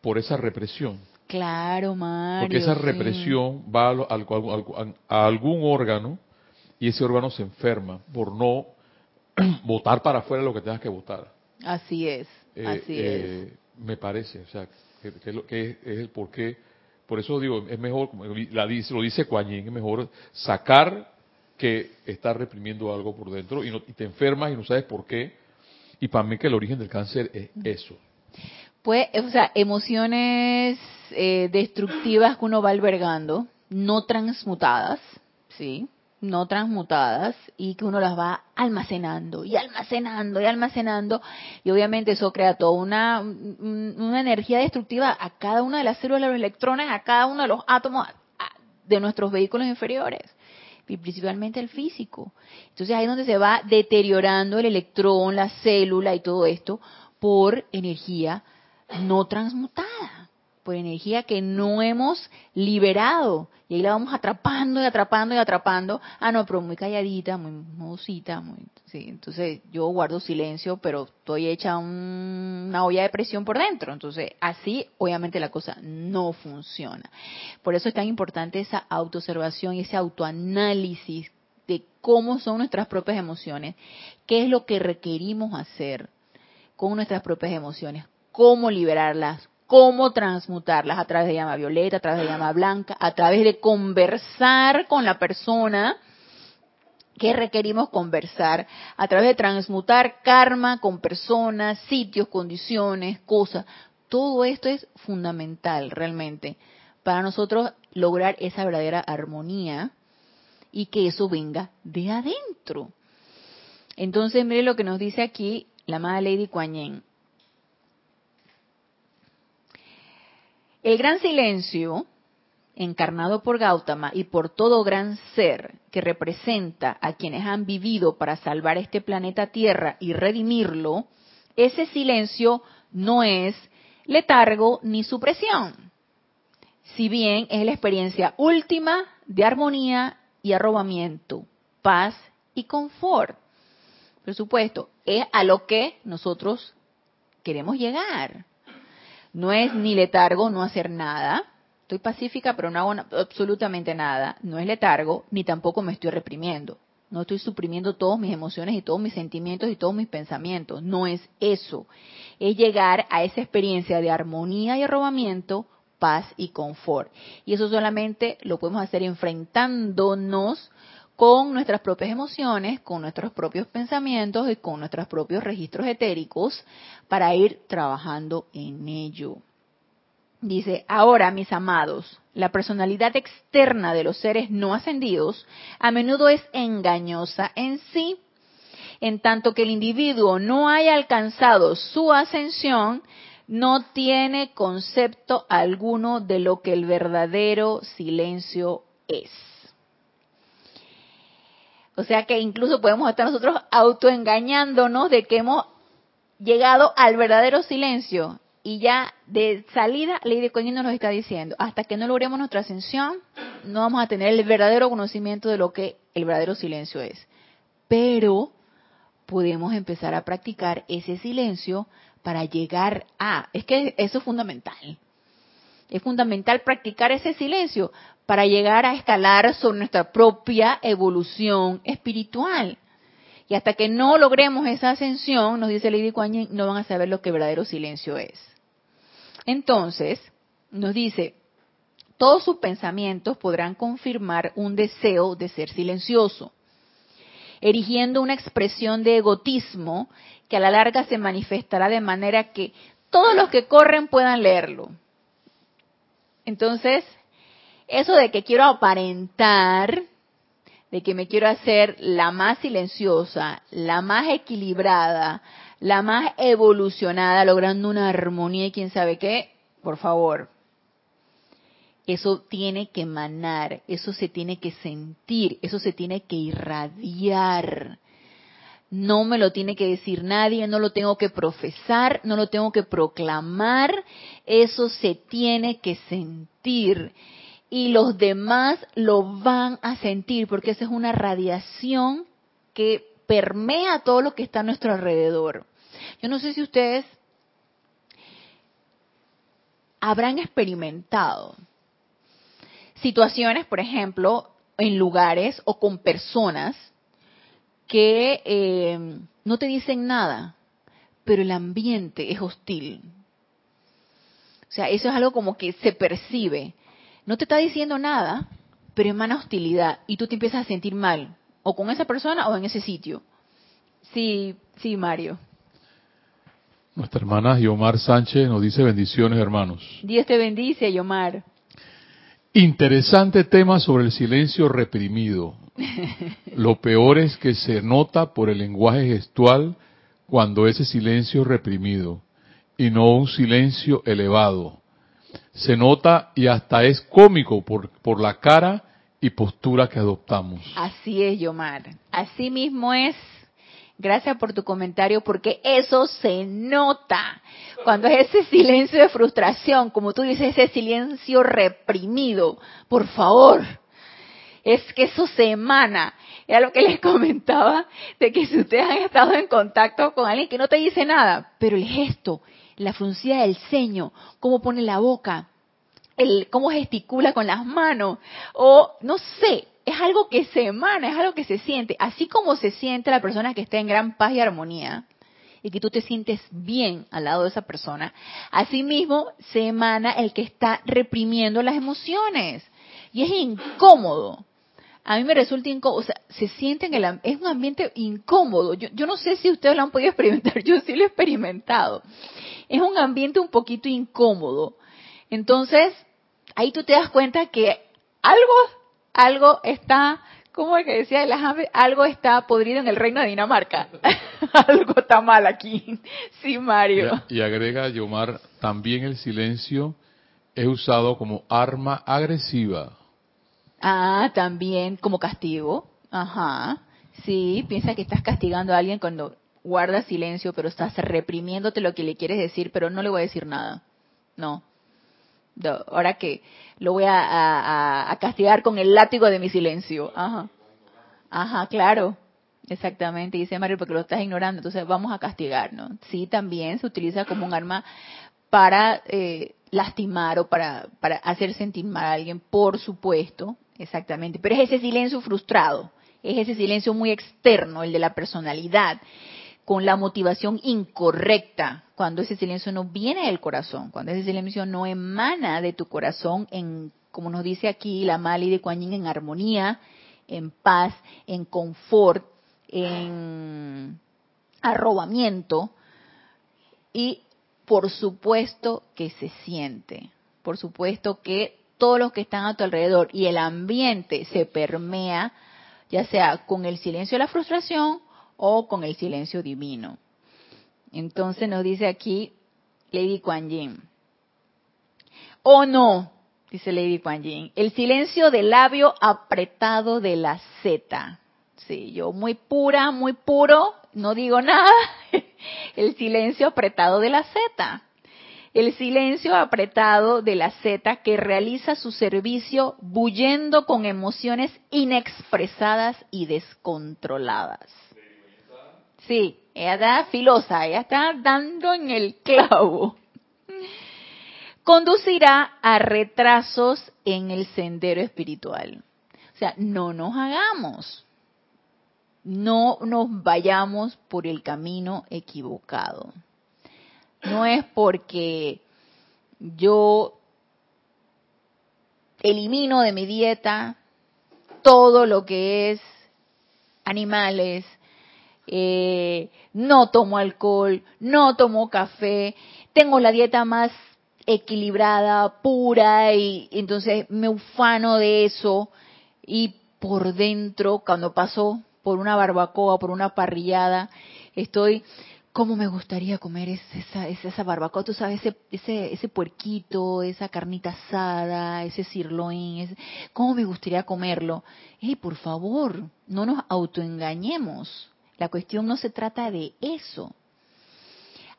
por esa represión. Claro, Mario. Porque esa represión va a, algún órgano y ese órgano se enferma por no votar para afuera lo que tengas que votar. Así es, eh, así eh, es. Me parece, o sea, que, es el porqué. Por eso digo, es mejor, la dice, lo dice Coañín, es mejor sacar que estar reprimiendo algo por dentro y, no, y te enfermas y no sabes por qué y para mí que el origen del cáncer es eso. Pues, o sea, emociones eh, destructivas que uno va albergando, no transmutadas, ¿sí? No transmutadas y que uno las va almacenando y almacenando y almacenando y obviamente eso crea toda una, una energía destructiva a cada una de las células los electrones, a cada uno de los átomos de nuestros vehículos inferiores y principalmente el físico. Entonces ahí es donde se va deteriorando el electrón, la célula y todo esto por energía no transmutada, por energía que no hemos liberado, Y ahí la vamos atrapando y atrapando y atrapando. Ah, no, pero muy calladita, muy modosita, muy, sí. Entonces yo guardo silencio, pero estoy hecha una olla de presión por dentro. Entonces así, obviamente la cosa no funciona. Por eso es tan importante esa autoobservación y ese autoanálisis de cómo son nuestras propias emociones, qué es lo que requerimos hacer con nuestras propias emociones, cómo liberarlas, cómo transmutarlas a través de llama violeta, a través de llama blanca, a través de conversar con la persona que requerimos conversar, a través de transmutar karma con personas, sitios, condiciones, cosas. Todo esto es fundamental realmente para nosotros lograr esa verdadera armonía y que eso venga de adentro. Entonces, mire lo que nos dice aquí la amada Lady Kuan El gran silencio, encarnado por Gautama y por todo gran ser que representa a quienes han vivido para salvar este planeta Tierra y redimirlo, ese silencio no es letargo ni supresión, si bien es la experiencia última de armonía y arrobamiento, paz y confort. Por supuesto, es a lo que nosotros queremos llegar. No es ni letargo no hacer nada. Estoy pacífica, pero no hago absolutamente nada. No es letargo, ni tampoco me estoy reprimiendo. No estoy suprimiendo todas mis emociones y todos mis sentimientos y todos mis pensamientos. No es eso. Es llegar a esa experiencia de armonía y arrobamiento, paz y confort. Y eso solamente lo podemos hacer enfrentándonos con nuestras propias emociones, con nuestros propios pensamientos y con nuestros propios registros etéricos para ir trabajando en ello. Dice, ahora mis amados, la personalidad externa de los seres no ascendidos a menudo es engañosa en sí. En tanto que el individuo no haya alcanzado su ascensión, no tiene concepto alguno de lo que el verdadero silencio es. O sea que incluso podemos estar nosotros autoengañándonos de que hemos llegado al verdadero silencio. Y ya de salida, Lady Coñino nos está diciendo, hasta que no logremos nuestra ascensión, no vamos a tener el verdadero conocimiento de lo que el verdadero silencio es. Pero podemos empezar a practicar ese silencio para llegar a, es que eso es fundamental. Es fundamental practicar ese silencio para llegar a escalar sobre nuestra propia evolución espiritual. Y hasta que no logremos esa ascensión, nos dice Lady Kuan no van a saber lo que verdadero silencio es. Entonces, nos dice, todos sus pensamientos podrán confirmar un deseo de ser silencioso, erigiendo una expresión de egotismo que a la larga se manifestará de manera que todos los que corren puedan leerlo. Entonces, eso de que quiero aparentar, de que me quiero hacer la más silenciosa, la más equilibrada, la más evolucionada, logrando una armonía y quién sabe qué, por favor. Eso tiene que emanar, eso se tiene que sentir, eso se tiene que irradiar. No me lo tiene que decir nadie, no lo tengo que profesar, no lo tengo que proclamar, eso se tiene que sentir y los demás lo van a sentir porque esa es una radiación que permea todo lo que está a nuestro alrededor. Yo no sé si ustedes habrán experimentado situaciones, por ejemplo, en lugares o con personas que eh, no te dicen nada, pero el ambiente es hostil. O sea, eso es algo como que se percibe no te está diciendo nada, pero emana hostilidad y tú te empiezas a sentir mal, o con esa persona o en ese sitio. Sí, sí, Mario. Nuestra hermana Yomar Sánchez nos dice bendiciones, hermanos. Dios te bendice, Yomar. Interesante tema sobre el silencio reprimido. Lo peor es que se nota por el lenguaje gestual cuando ese silencio es reprimido y no un silencio elevado se nota y hasta es cómico por, por la cara y postura que adoptamos. Así es, Yomar. Así mismo es. Gracias por tu comentario porque eso se nota. Cuando es ese silencio de frustración, como tú dices, ese silencio reprimido, por favor, es que eso se emana. Era lo que les comentaba de que si ustedes han estado en contacto con alguien que no te dice nada, pero el gesto, la fruncida del ceño, cómo pone la boca, el cómo gesticula con las manos, o no sé, es algo que se emana, es algo que se siente, así como se siente la persona que está en gran paz y armonía y que tú te sientes bien al lado de esa persona, asimismo se emana el que está reprimiendo las emociones y es incómodo. A mí me resulta incómodo, o sea, se siente en el es un ambiente incómodo. Yo, yo no sé si ustedes lo han podido experimentar, yo sí lo he experimentado. Es un ambiente un poquito incómodo. Entonces, ahí tú te das cuenta que algo algo está, ¿cómo es que decía el Algo está podrido en el reino de Dinamarca. algo está mal aquí. Sí, Mario. Y, agrega Yomar, también el silencio es usado como arma agresiva. Ah, también como castigo. Ajá. Sí, piensa que estás castigando a alguien cuando guardas silencio, pero estás reprimiéndote lo que le quieres decir, pero no le voy a decir nada. No, ahora que lo voy a, castigar con el látigo de mi silencio. Ajá. Ajá, claro. Exactamente, dice Mario, porque lo estás ignorando, entonces vamos a castigar, ¿no? Sí, también se utiliza como un arma para eh, lastimar o para, para hacer sentir mal a alguien, por supuesto, exactamente. Pero es ese silencio frustrado, es ese silencio muy externo, el de la personalidad, con la motivación incorrecta, cuando ese silencio no viene del corazón, cuando ese silencio no emana de tu corazón en, como nos dice aquí la Mali de Kuan en armonía, en paz, en confort, en arrobamiento y por supuesto que se siente, por supuesto que todos los que están a tu alrededor y el ambiente se permea, ya sea con el silencio de la frustración o con el silencio divino. Entonces nos dice aquí Lady Kuan Yin. O no, dice Lady Kuan Yin, el silencio del labio apretado de la Z. Sí, yo muy pura, muy puro, no digo nada. El silencio apretado de la Z. El silencio apretado de la Z que realiza su servicio bullendo con emociones inexpresadas y descontroladas. Sí, ella está filosa, ella está dando en el clavo. Conducirá a retrasos en el sendero espiritual. O sea, no nos hagamos. No nos vayamos por el camino equivocado. No es porque yo elimino de mi dieta todo lo que es animales, eh, no tomo alcohol, no tomo café, tengo la dieta más equilibrada, pura, y entonces me ufano de eso y por dentro, cuando paso por una barbacoa, por una parrillada, estoy, ¿cómo me gustaría comer esa, esa, barbacoa? Tú sabes, ese, ese, ese puerquito, esa carnita asada, ese sirloin, ¿cómo me gustaría comerlo? ¡Ey, por favor, no nos autoengañemos! La cuestión no se trata de eso.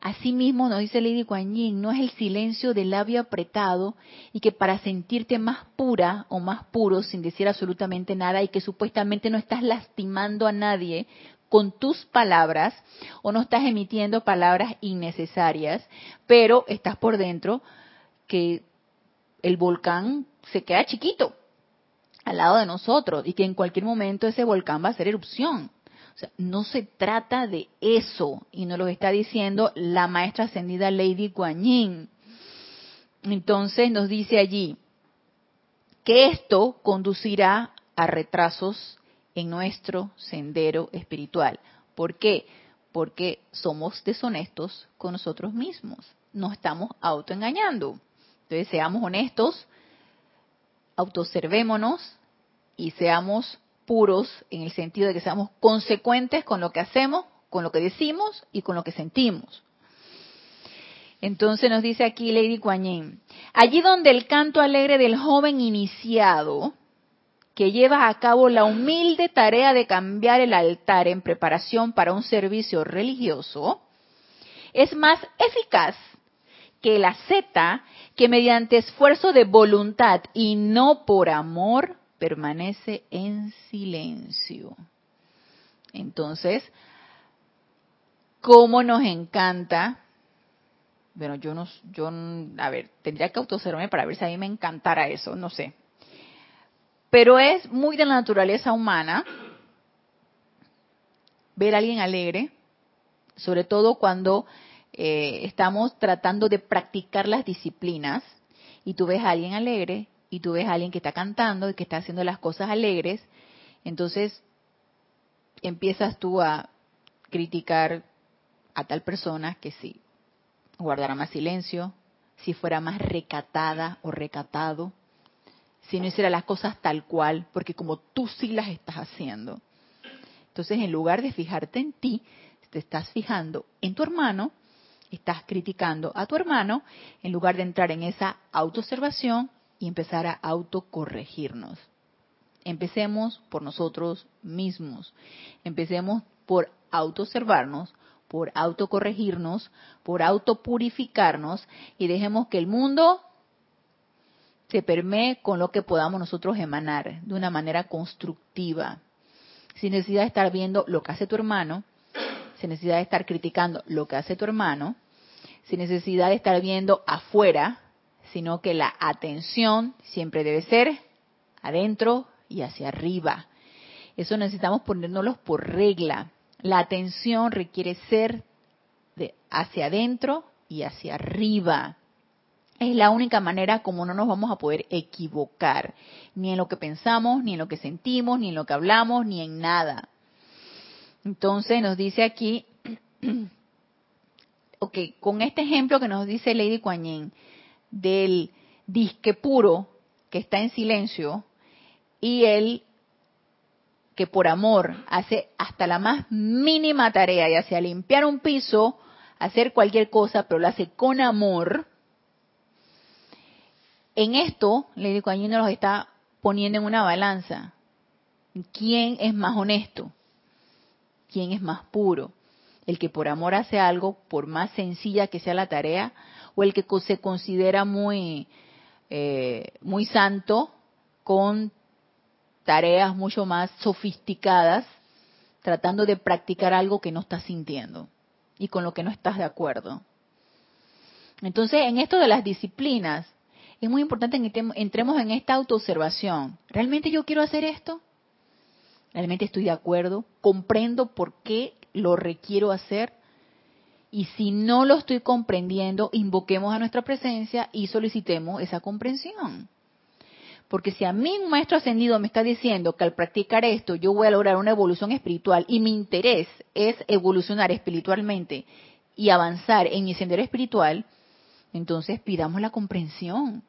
Asimismo, nos dice Lady Kuan Yin, no es el silencio del labio apretado y que para sentirte más pura o más puro sin decir absolutamente nada y que supuestamente no estás lastimando a nadie con tus palabras o no estás emitiendo palabras innecesarias, pero estás por dentro que el volcán se queda chiquito al lado de nosotros y que en cualquier momento ese volcán va a hacer erupción. O sea, no se trata de eso, y nos lo está diciendo la maestra ascendida Lady Guan Yin. Entonces nos dice allí que esto conducirá a retrasos en nuestro sendero espiritual. ¿Por qué? Porque somos deshonestos con nosotros mismos. Nos estamos autoengañando. Entonces seamos honestos, autoobservémonos y seamos puros en el sentido de que seamos consecuentes con lo que hacemos, con lo que decimos y con lo que sentimos. Entonces nos dice aquí Lady Kuan allí donde el canto alegre del joven iniciado que llevas a cabo la humilde tarea de cambiar el altar en preparación para un servicio religioso, es más eficaz que la Z que mediante esfuerzo de voluntad y no por amor permanece en silencio. Entonces, ¿cómo nos encanta? Bueno, yo no, yo, a ver, tendría que autoobservarme para ver si a mí me encantara eso, no sé. Pero es muy de la naturaleza humana ver a alguien alegre, sobre todo cuando eh, estamos tratando de practicar las disciplinas y tú ves a alguien alegre y tú ves a alguien que está cantando y que está haciendo las cosas alegres, entonces empiezas tú a criticar a tal persona que si guardara más silencio, si fuera más recatada o recatado, si no hiciera las cosas tal cual, porque como tú sí las estás haciendo. Entonces, en lugar de fijarte en ti, te estás fijando en tu hermano, estás criticando a tu hermano, en lugar de entrar en esa autoobservación y empezar a autocorregirnos. Empecemos por nosotros mismos. Empecemos por autoobservarnos, por autocorregirnos, por autopurificarnos y dejemos que el mundo se permee con lo que podamos nosotros emanar de una manera constructiva, sin necesidad de estar viendo lo que hace tu hermano, sin necesidad de estar criticando lo que hace tu hermano, sin necesidad de estar viendo afuera, sino que la atención siempre debe ser adentro y hacia arriba. Eso necesitamos ponérnoslos por regla. La atención requiere ser de hacia adentro y hacia arriba es la única manera como no nos vamos a poder equivocar, ni en lo que pensamos, ni en lo que sentimos, ni en lo que hablamos, ni en nada. Entonces nos dice aquí, ok, con este ejemplo que nos dice Lady Kuan del disque puro que está en silencio y el que por amor hace hasta la más mínima tarea, ya sea limpiar un piso, hacer cualquier cosa, pero lo hace con amor, en esto, Lady Kuan nos está poniendo en una balanza. ¿Quién es más honesto? ¿Quién es más puro? ¿El que por amor hace algo, por más sencilla que sea la tarea, o el que se considera muy, eh, muy santo con tareas mucho más sofisticadas, tratando de practicar algo que no estás sintiendo y con lo que no estás de acuerdo? Entonces, en esto de las disciplinas, es muy importante que entremos en esta autoobservación. ¿Realmente yo quiero hacer esto? ¿Realmente estoy de acuerdo? ¿Comprendo por qué lo requiero hacer? Y si no lo estoy comprendiendo, invoquemos a nuestra presencia y solicitemos esa comprensión. Porque si a mí un maestro ascendido me está diciendo que al practicar esto yo voy a lograr una evolución espiritual y mi interés es evolucionar espiritualmente y avanzar en mi sendero espiritual, entonces pidamos la comprensión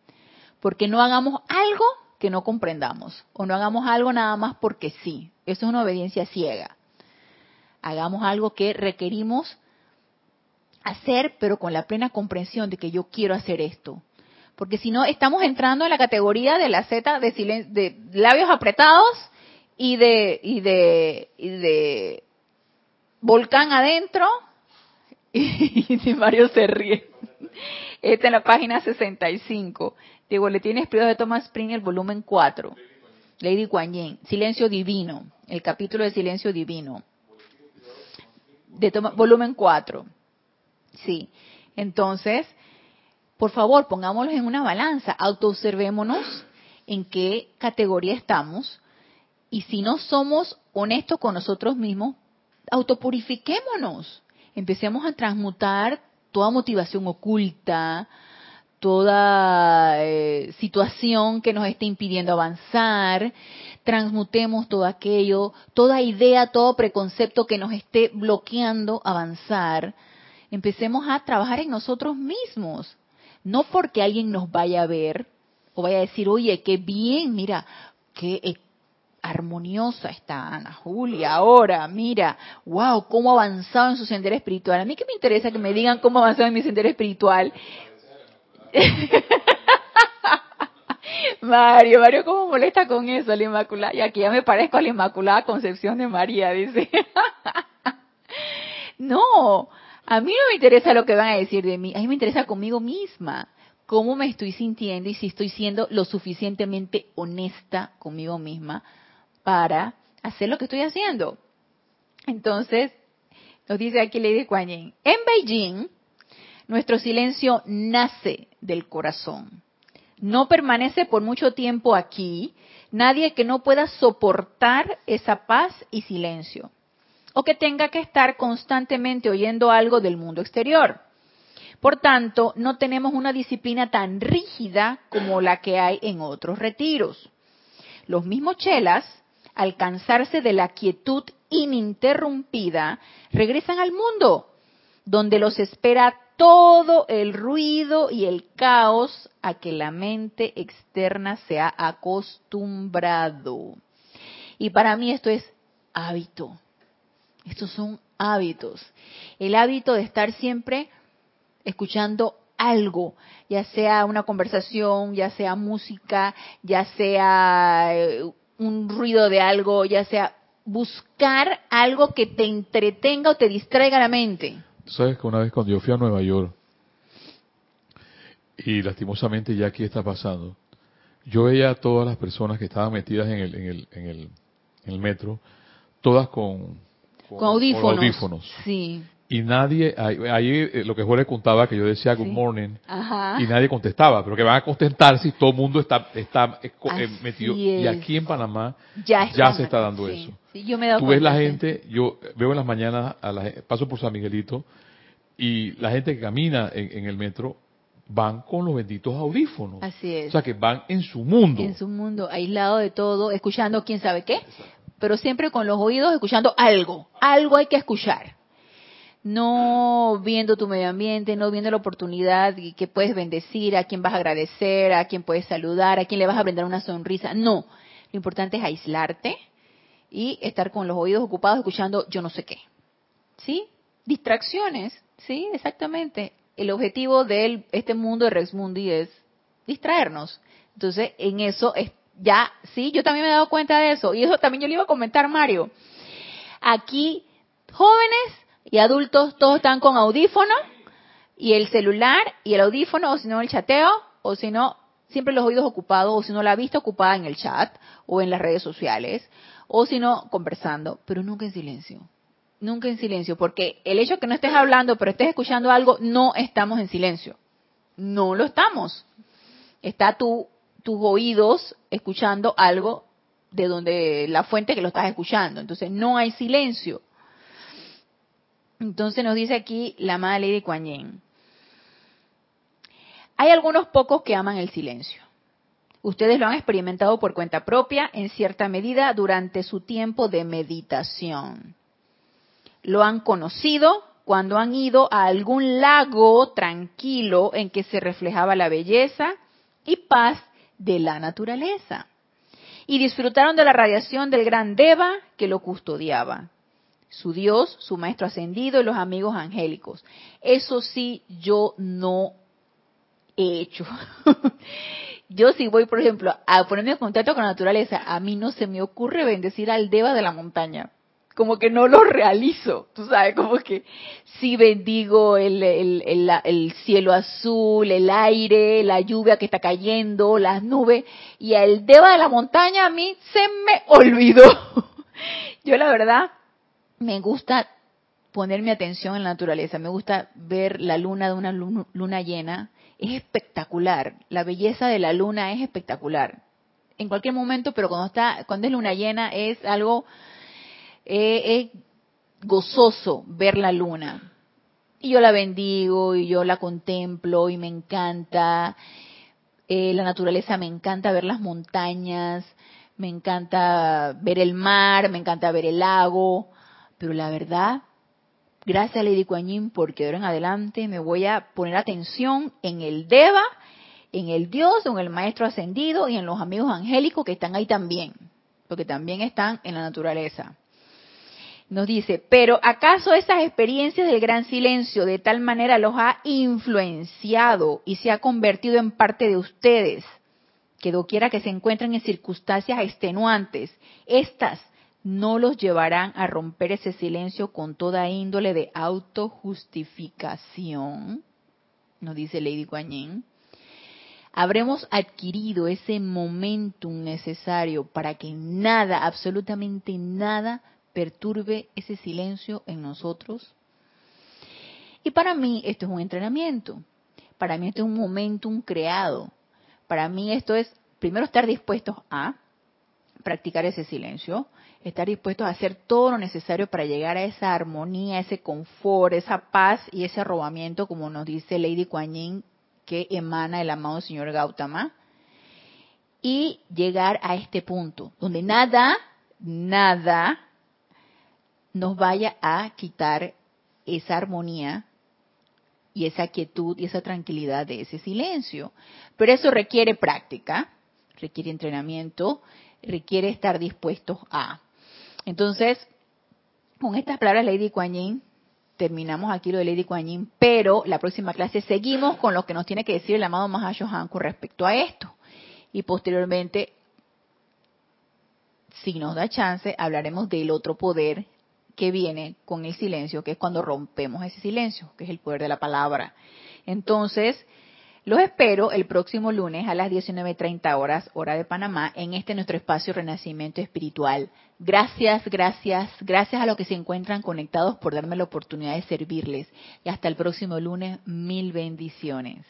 porque no hagamos algo que no comprendamos o no hagamos algo nada más porque sí. Eso es una obediencia ciega. Hagamos algo que requerimos hacer, pero con la plena comprensión de que yo quiero hacer esto. Porque si no, estamos entrando en la categoría de la Z de, de labios apretados y de, y de, y de volcán adentro. Y, y Mario se ríe. Esta en la página 65 de Boletín Espíritu de Thomas Spring, el volumen 4. Lady Kuan Yin, Silencio Divino, el capítulo de Silencio Divino. De volumen 4. Sí. Entonces, por favor, pongámoslos en una balanza, autoobservémonos en qué categoría estamos y si no somos honestos con nosotros mismos, autopurifiquémonos. Empecemos a transmutar toda motivación oculta, toda eh, situación que nos esté impidiendo avanzar, transmutemos todo aquello, toda idea, todo preconcepto que nos esté bloqueando avanzar. Empecemos a trabajar en nosotros mismos, no porque alguien nos vaya a ver o vaya a decir, oye, qué bien, mira, qué e-, armoniosa está Ana Julia ahora, mira, wow, cómo ha avanzado en su sendero espiritual. A mí que me interesa que me digan cómo ha avanzado en mi sendero espiritual. Mario, Mario, ¿cómo molesta con eso, la Inmaculada? Y aquí ya me parezco a la Inmaculada Concepción de María, dice. no, a mí no me interesa lo que van a decir de mí, a mí me interesa conmigo misma, cómo me estoy sintiendo y si estoy siendo lo suficientemente honesta conmigo misma para hacer lo que estoy haciendo. Entonces, nos dice aquí Lady Kuan Yin, en Beijing, nuestro silencio nace del corazón. No permanece por mucho tiempo aquí nadie que no pueda soportar esa paz y silencio, o que tenga que estar constantemente oyendo algo del mundo exterior. Por tanto, no tenemos una disciplina tan rígida como la que hay en otros retiros. Los mismos chelas, al cansarse de la quietud ininterrumpida, regresan al mundo, donde los espera todo el ruido y el caos a que la mente externa se ha acostumbrado. Y para mí esto es hábito. Estos son hábitos. El hábito de estar siempre escuchando algo, ya sea una conversación, ya sea música, ya sea eh, un ruido de algo, ya sea buscar algo que te entretenga o te distraiga la mente. Sabes que una vez cuando yo fui a Nueva York, y lastimosamente ya aquí está pasando, yo veía a todas las personas que estaban metidas en el, en el, en el, en el metro, todas con, con, audífonos. con audífonos. Sí. Y nadie, ahí, ahí, eh, lo que Jorge contaba, que yo decía good Sí. morning, Ajá. y nadie contestaba, pero que van a contestar si todo el mundo está, está eh, eh, metido. Y es. aquí en Panamá ya, ya están se está dando sí. eso. Sí, yo me he dado Tú ves la gente, yo veo en las mañanas, a la, paso por San Miguelito, y la gente que camina en, en el metro van con los benditos audífonos. Así es. O sea, que van en su mundo. en su mundo, aislado de todo, escuchando quién sabe qué, pero siempre con los oídos escuchando algo, algo hay que escuchar. No viendo tu medio ambiente, no viendo la oportunidad y que puedes bendecir, a quién vas a agradecer, a quién puedes saludar, a quién le vas a brindar una sonrisa. No, lo importante es aislarte y estar con los oídos ocupados escuchando yo no sé qué. ¿Sí? Distracciones, sí, exactamente. El objetivo de este mundo de Rex Mundi es distraernos. Entonces, en eso es ya, sí, yo también me he dado cuenta de eso. Y eso también yo le iba a comentar, Mario. Aquí, jóvenes y adultos, todos están con audífono y el celular y el audífono, o si no el chateo, o si no, siempre los oídos ocupados, o si no la vista ocupada en el chat o en las redes sociales, o si no, conversando, pero nunca en silencio. Nunca en silencio, porque el hecho que no estés hablando, pero estés escuchando algo, no estamos en silencio. No lo estamos. Está tu, tus oídos escuchando algo de donde la fuente que lo estás escuchando. Entonces no hay silencio. Entonces nos dice aquí la amada Lady Kuan Yin. Hay algunos pocos que aman el silencio. Ustedes lo han experimentado por cuenta propia en cierta medida durante su tiempo de meditación. Lo han conocido cuando han ido a algún lago tranquilo en que se reflejaba la belleza y paz de la naturaleza. Y disfrutaron de la radiación del gran Deva que lo custodiaba. Su Dios, su Maestro Ascendido y los amigos angélicos. Eso sí, yo no he hecho. yo si voy, por ejemplo, a ponerme en contacto con la naturaleza, a mí no se me ocurre bendecir al Deva de la montaña como que no lo realizo, tú sabes, como que sí bendigo el, el, el, el, cielo azul, el aire, la lluvia que está cayendo, las nubes, y el deva de la montaña a mí se me olvidó. Yo la verdad me gusta poner mi atención en la naturaleza, me gusta ver la luna de una luna llena, es espectacular, la belleza de la luna es espectacular. En cualquier momento, pero cuando está, cuando es luna llena es algo es gozoso ver la luna. Y yo la bendigo y yo la contemplo y me encanta. Eh, la naturaleza me encanta ver las montañas, me encanta ver el mar, me encanta ver el lago. Pero la verdad, gracias a Lady Kuan porque de ahora en adelante me voy a poner atención en el Deva, en el Dios, en el Maestro Ascendido y en los amigos angélicos que están ahí también, porque también están en la naturaleza. Nos dice, pero ¿acaso esas experiencias del gran silencio de tal manera los ha influenciado y se ha convertido en parte de ustedes que doquiera que se encuentren en circunstancias extenuantes, estas no los llevarán a romper ese silencio con toda índole de autojustificación, nos dice Lady Guanyin. Habremos adquirido ese momentum necesario para que nada, absolutamente nada, perturbe ese silencio en nosotros. Y para mí esto es un entrenamiento. Para mí esto es un momentum creado para mí esto es, primero, estar dispuestos a practicar ese silencio, estar dispuestos a hacer todo lo necesario para llegar a esa armonía, ese confort, esa paz y ese arrobamiento, como nos dice Lady Kuan Yin, que emana el amado señor Gautama, y llegar a este punto, donde nada, nada nos vaya a quitar esa armonía y esa quietud y esa tranquilidad de ese silencio. Pero eso requiere práctica, requiere entrenamiento, requiere estar dispuestos a. Entonces, con estas palabras, Lady Kuan Yin, terminamos aquí lo de Lady Kuan Yin, pero la próxima clase seguimos con lo que nos tiene que decir el amado Mahashohan con respecto a esto. Y posteriormente, si nos da chance, hablaremos del otro poder que viene con el silencio, que es cuando rompemos ese silencio, que es el poder de la palabra. Entonces, los espero el próximo lunes a las 19.30 horas, hora de Panamá, en este nuestro espacio Renacimiento Espiritual. Gracias, gracias, gracias a los que se encuentran conectados por darme la oportunidad de servirles. Y hasta el próximo lunes, mil bendiciones.